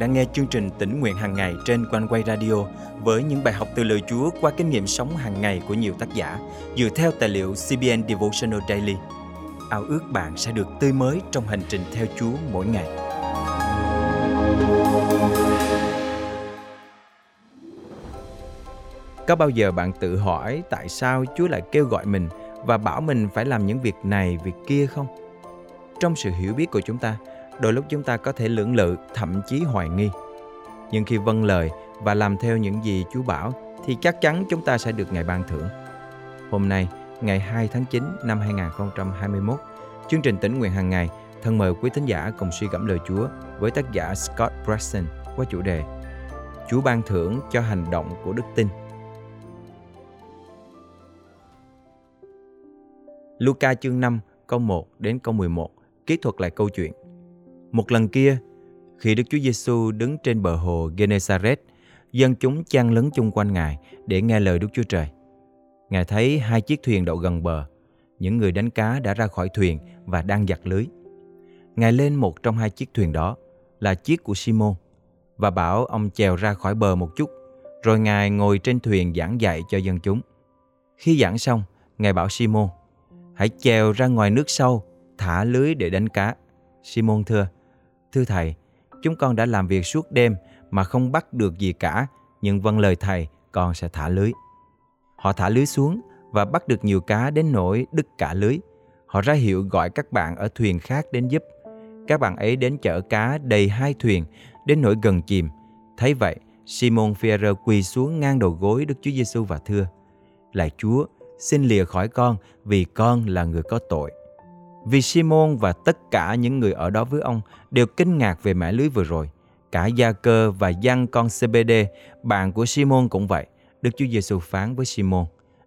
đang nghe chương trình tỉnh nguyện hàng ngày trên quanh quay radio với những bài học từ lời Chúa qua kinh nghiệm sống hàng ngày của nhiều tác giả dựa theo tài liệu CBN Devotional Daily. Ao ước bạn sẽ được tươi mới trong hành trình theo Chúa mỗi ngày. Có bao giờ bạn tự hỏi tại sao Chúa lại kêu gọi mình và bảo mình phải làm những việc này, việc kia không? Trong sự hiểu biết của chúng ta, đôi lúc chúng ta có thể lưỡng lự, thậm chí hoài nghi. Nhưng khi vâng lời và làm theo những gì Chúa bảo thì chắc chắn chúng ta sẽ được Ngài ban thưởng. Hôm nay, ngày 2 tháng 9 năm 2021, chương trình tỉnh nguyện hàng ngày thân mời quý thính giả cùng suy gẫm lời Chúa với tác giả Scott Preston qua chủ đề Chúa ban thưởng cho hành động của đức tin. Luca chương 5 câu 1 đến câu 11 kỹ thuật lại câu chuyện. Một lần kia, khi Đức Chúa Giêsu đứng trên bờ hồ Genesaret, dân chúng chan lấn chung quanh Ngài để nghe lời Đức Chúa Trời. Ngài thấy hai chiếc thuyền đậu gần bờ. Những người đánh cá đã ra khỏi thuyền và đang giặt lưới. Ngài lên một trong hai chiếc thuyền đó, là chiếc của Simon, và bảo ông chèo ra khỏi bờ một chút, rồi Ngài ngồi trên thuyền giảng dạy cho dân chúng. Khi giảng xong, Ngài bảo Simon, hãy chèo ra ngoài nước sâu, thả lưới để đánh cá. Simon thưa, Thưa Thầy, chúng con đã làm việc suốt đêm mà không bắt được gì cả, nhưng vâng lời Thầy, con sẽ thả lưới. Họ thả lưới xuống và bắt được nhiều cá đến nỗi đứt cả lưới. Họ ra hiệu gọi các bạn ở thuyền khác đến giúp. Các bạn ấy đến chở cá đầy hai thuyền, đến nỗi gần chìm. Thấy vậy, Simon Pierre quỳ xuống ngang đầu gối Đức Chúa Giêsu và thưa: Lạy Chúa, xin lìa khỏi con vì con là người có tội. Vì Simon và tất cả những người ở đó với ông đều kinh ngạc về mẻ lưới vừa rồi. Cả Gia Cơ và Giăng con CBD, bạn của Simon cũng vậy. Đức Chúa Giêsu phán với Simon,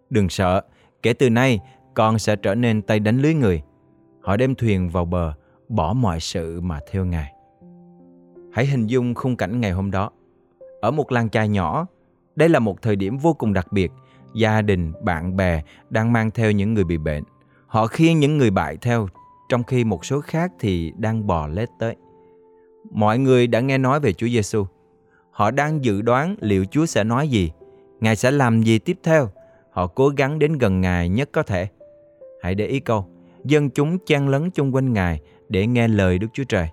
Đừng sợ, kể từ nay con sẽ trở nên tay đánh lưới người. Họ đem thuyền vào bờ, bỏ mọi sự mà theo Ngài. Hãy hình dung khung cảnh ngày hôm đó. Ở một làng chài nhỏ, đây là một thời điểm vô cùng đặc biệt. Gia đình, bạn bè đang mang theo những người bị bệnh. Họ khiêng những người bại theo, trong khi một số khác thì đang bò lết tới. Mọi người đã nghe nói về Chúa Giêsu. Họ đang dự đoán liệu Chúa sẽ nói gì, Ngài sẽ làm gì tiếp theo. Họ cố gắng đến gần Ngài nhất có thể. Hãy để ý câu, dân chúng chen lấn chung quanh Ngài để nghe lời Đức Chúa Trời.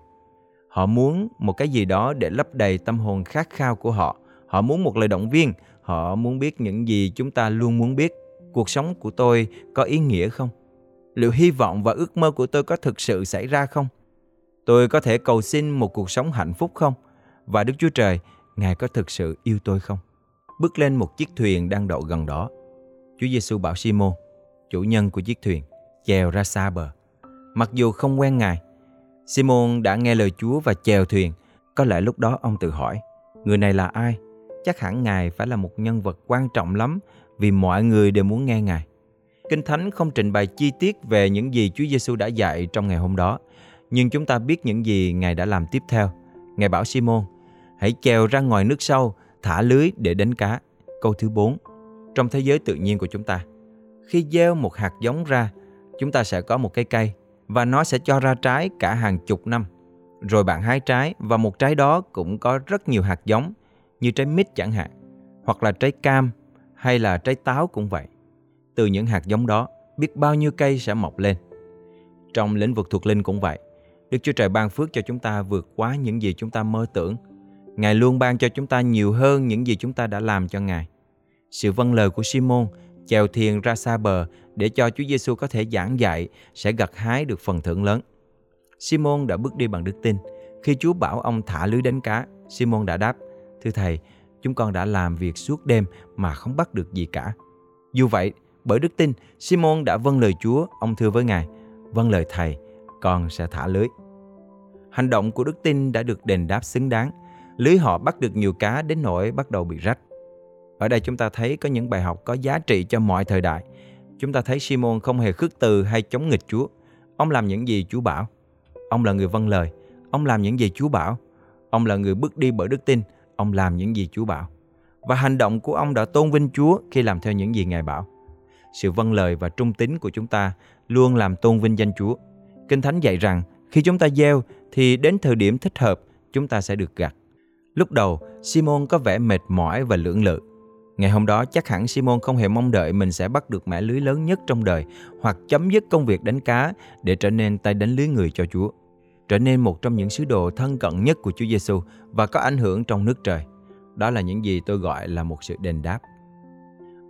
Họ muốn một cái gì đó để lấp đầy tâm hồn khát khao của họ. Họ muốn một lời động viên, họ muốn biết những gì chúng ta luôn muốn biết. Cuộc sống của tôi có ý nghĩa không? Liệu hy vọng và ước mơ của tôi có thực sự xảy ra không? Tôi có thể cầu xin một cuộc sống hạnh phúc không? Và Đức Chúa Trời, Ngài có thực sự yêu tôi không? Bước lên một chiếc thuyền đang đậu gần đó. Chúa Giêsu bảo Simon, chủ nhân của chiếc thuyền, chèo ra xa bờ. Mặc dù không quen Ngài, Simon đã nghe lời Chúa và chèo thuyền. Có lẽ lúc đó ông tự hỏi, người này là ai? Chắc hẳn Ngài phải là một nhân vật quan trọng lắm vì mọi người đều muốn nghe Ngài. Kinh Thánh không trình bày chi tiết về những gì Chúa Giêsu đã dạy trong ngày hôm đó, nhưng chúng ta biết những gì Ngài đã làm tiếp theo. Ngài bảo Simon, hãy chèo ra ngoài nước sâu, thả lưới để đánh cá. Câu thứ 4. Trong thế giới tự nhiên của chúng ta, khi gieo một hạt giống ra, chúng ta sẽ có một cây cây và nó sẽ cho ra trái cả hàng chục năm. Rồi bạn hái trái và một trái đó cũng có rất nhiều hạt giống như trái mít chẳng hạn, hoặc là trái cam hay là trái táo cũng vậy từ những hạt giống đó, biết bao nhiêu cây sẽ mọc lên. Trong lĩnh vực thuộc linh cũng vậy. Đức Chúa Trời ban phước cho chúng ta vượt quá những gì chúng ta mơ tưởng. Ngài luôn ban cho chúng ta nhiều hơn những gì chúng ta đã làm cho Ngài. Sự vâng lời của Simon chèo thuyền ra xa bờ để cho Chúa Giêsu có thể giảng dạy sẽ gặt hái được phần thưởng lớn. Simon đã bước đi bằng đức tin. Khi Chúa bảo ông thả lưới đánh cá, Simon đã đáp, Thưa Thầy, chúng con đã làm việc suốt đêm mà không bắt được gì cả. Dù vậy, bởi đức tin, Simon đã vâng lời Chúa, ông thưa với Ngài, vâng lời Thầy, con sẽ thả lưới. Hành động của đức tin đã được đền đáp xứng đáng. Lưới họ bắt được nhiều cá đến nỗi bắt đầu bị rách. Ở đây chúng ta thấy có những bài học có giá trị cho mọi thời đại. Chúng ta thấy Simon không hề khước từ hay chống nghịch Chúa. Ông làm những gì Chúa bảo. Ông là người vâng lời. Ông làm những gì Chúa bảo. Ông là người bước đi bởi đức tin. Ông làm những gì Chúa bảo. Và hành động của ông đã tôn vinh Chúa khi làm theo những gì Ngài bảo sự vâng lời và trung tín của chúng ta luôn làm tôn vinh danh Chúa. Kinh Thánh dạy rằng khi chúng ta gieo thì đến thời điểm thích hợp chúng ta sẽ được gặt. Lúc đầu, Simon có vẻ mệt mỏi và lưỡng lự. Ngày hôm đó chắc hẳn Simon không hề mong đợi mình sẽ bắt được mẻ lưới lớn nhất trong đời hoặc chấm dứt công việc đánh cá để trở nên tay đánh lưới người cho Chúa. Trở nên một trong những sứ đồ thân cận nhất của Chúa Giêsu và có ảnh hưởng trong nước trời. Đó là những gì tôi gọi là một sự đền đáp.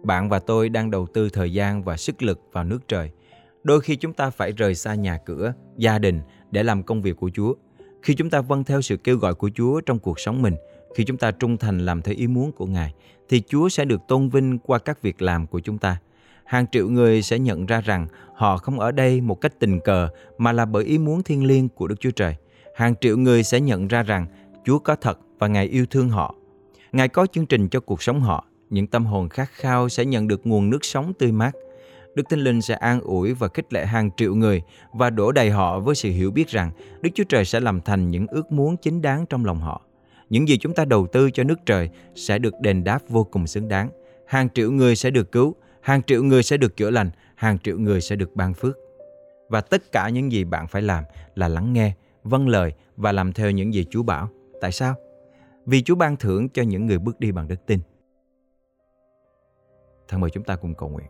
Bạn và tôi đang đầu tư thời gian và sức lực vào nước trời. Đôi khi chúng ta phải rời xa nhà cửa, gia đình để làm công việc của Chúa. Khi chúng ta vâng theo sự kêu gọi của Chúa trong cuộc sống mình, khi chúng ta trung thành làm theo ý muốn của Ngài, thì Chúa sẽ được tôn vinh qua các việc làm của chúng ta. Hàng triệu người sẽ nhận ra rằng họ không ở đây một cách tình cờ mà là bởi ý muốn thiêng liêng của Đức Chúa Trời. Hàng triệu người sẽ nhận ra rằng Chúa có thật và Ngài yêu thương họ. Ngài có chương trình cho cuộc sống họ. Những tâm hồn khát khao sẽ nhận được nguồn nước sống tươi mát. Đức Thánh Linh sẽ an ủi và khích lệ hàng triệu người và đổ đầy họ với sự hiểu biết rằng Đức Chúa Trời sẽ làm thành những ước muốn chính đáng trong lòng họ. Những gì chúng ta đầu tư cho nước trời sẽ được đền đáp vô cùng xứng đáng. Hàng triệu người sẽ được cứu, hàng triệu người sẽ được chữa lành, hàng triệu người sẽ được ban phước. Và tất cả những gì bạn phải làm là lắng nghe, vâng lời và làm theo những gì Chúa bảo. Tại sao? Vì Chúa ban thưởng cho những người bước đi bằng đức tin. Thân mời chúng ta cùng cầu nguyện.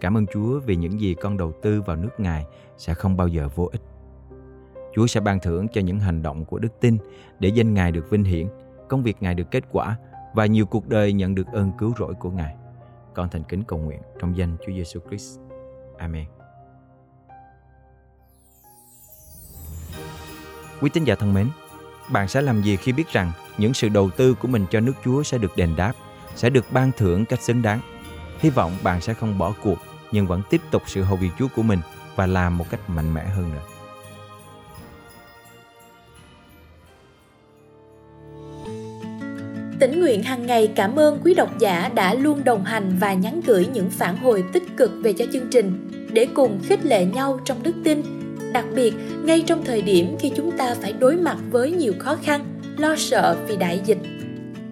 Cảm ơn Chúa vì những gì con đầu tư vào nước Ngài sẽ không bao giờ vô ích. Chúa sẽ ban thưởng cho những hành động của đức tin để danh Ngài được vinh hiển, công việc Ngài được kết quả và nhiều cuộc đời nhận được ơn cứu rỗi của Ngài. Con thành kính cầu nguyện trong danh Chúa Giêsu Christ. Amen. Quý tín giả thân mến, bạn sẽ làm gì khi biết rằng những sự đầu tư của mình cho nước Chúa sẽ được đền đáp, sẽ được ban thưởng cách xứng đáng? Hy vọng bạn sẽ không bỏ cuộc nhưng vẫn tiếp tục sự hầu việc Chúa của mình và làm một cách mạnh mẽ hơn nữa. Tỉnh nguyện hàng ngày cảm ơn quý độc giả đã luôn đồng hành và nhắn gửi những phản hồi tích cực về cho chương trình để cùng khích lệ nhau trong đức tin. Đặc biệt, ngay trong thời điểm khi chúng ta phải đối mặt với nhiều khó khăn, lo sợ vì đại dịch.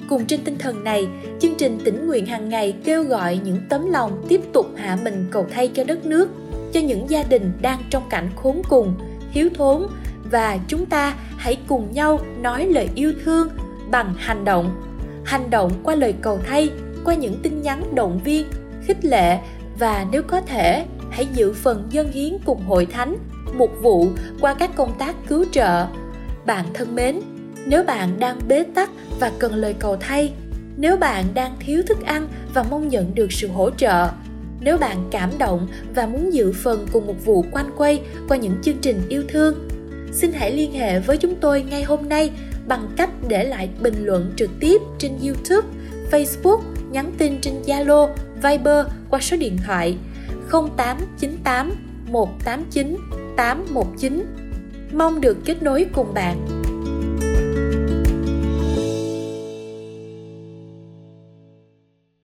Cùng trên tinh thần này, chương trình tỉnh nguyện hàng ngày kêu gọi những tấm lòng tiếp tục hạ mình cầu thay cho đất nước, cho những gia đình đang trong cảnh khốn cùng, thiếu thốn và chúng ta hãy cùng nhau nói lời yêu thương bằng hành động hành động qua lời cầu thay qua những tin nhắn động viên khích lệ và nếu có thể hãy giữ phần dân hiến cùng hội thánh mục vụ qua các công tác cứu trợ bạn thân mến nếu bạn đang bế tắc và cần lời cầu thay nếu bạn đang thiếu thức ăn và mong nhận được sự hỗ trợ nếu bạn cảm động và muốn dự phần cùng một vụ quanh quay qua những chương trình yêu thương xin hãy liên hệ với chúng tôi ngay hôm nay bằng cách để lại bình luận trực tiếp trên YouTube, Facebook, nhắn tin trên Zalo, Viber qua số điện thoại 0898 189 819. Mong được kết nối cùng bạn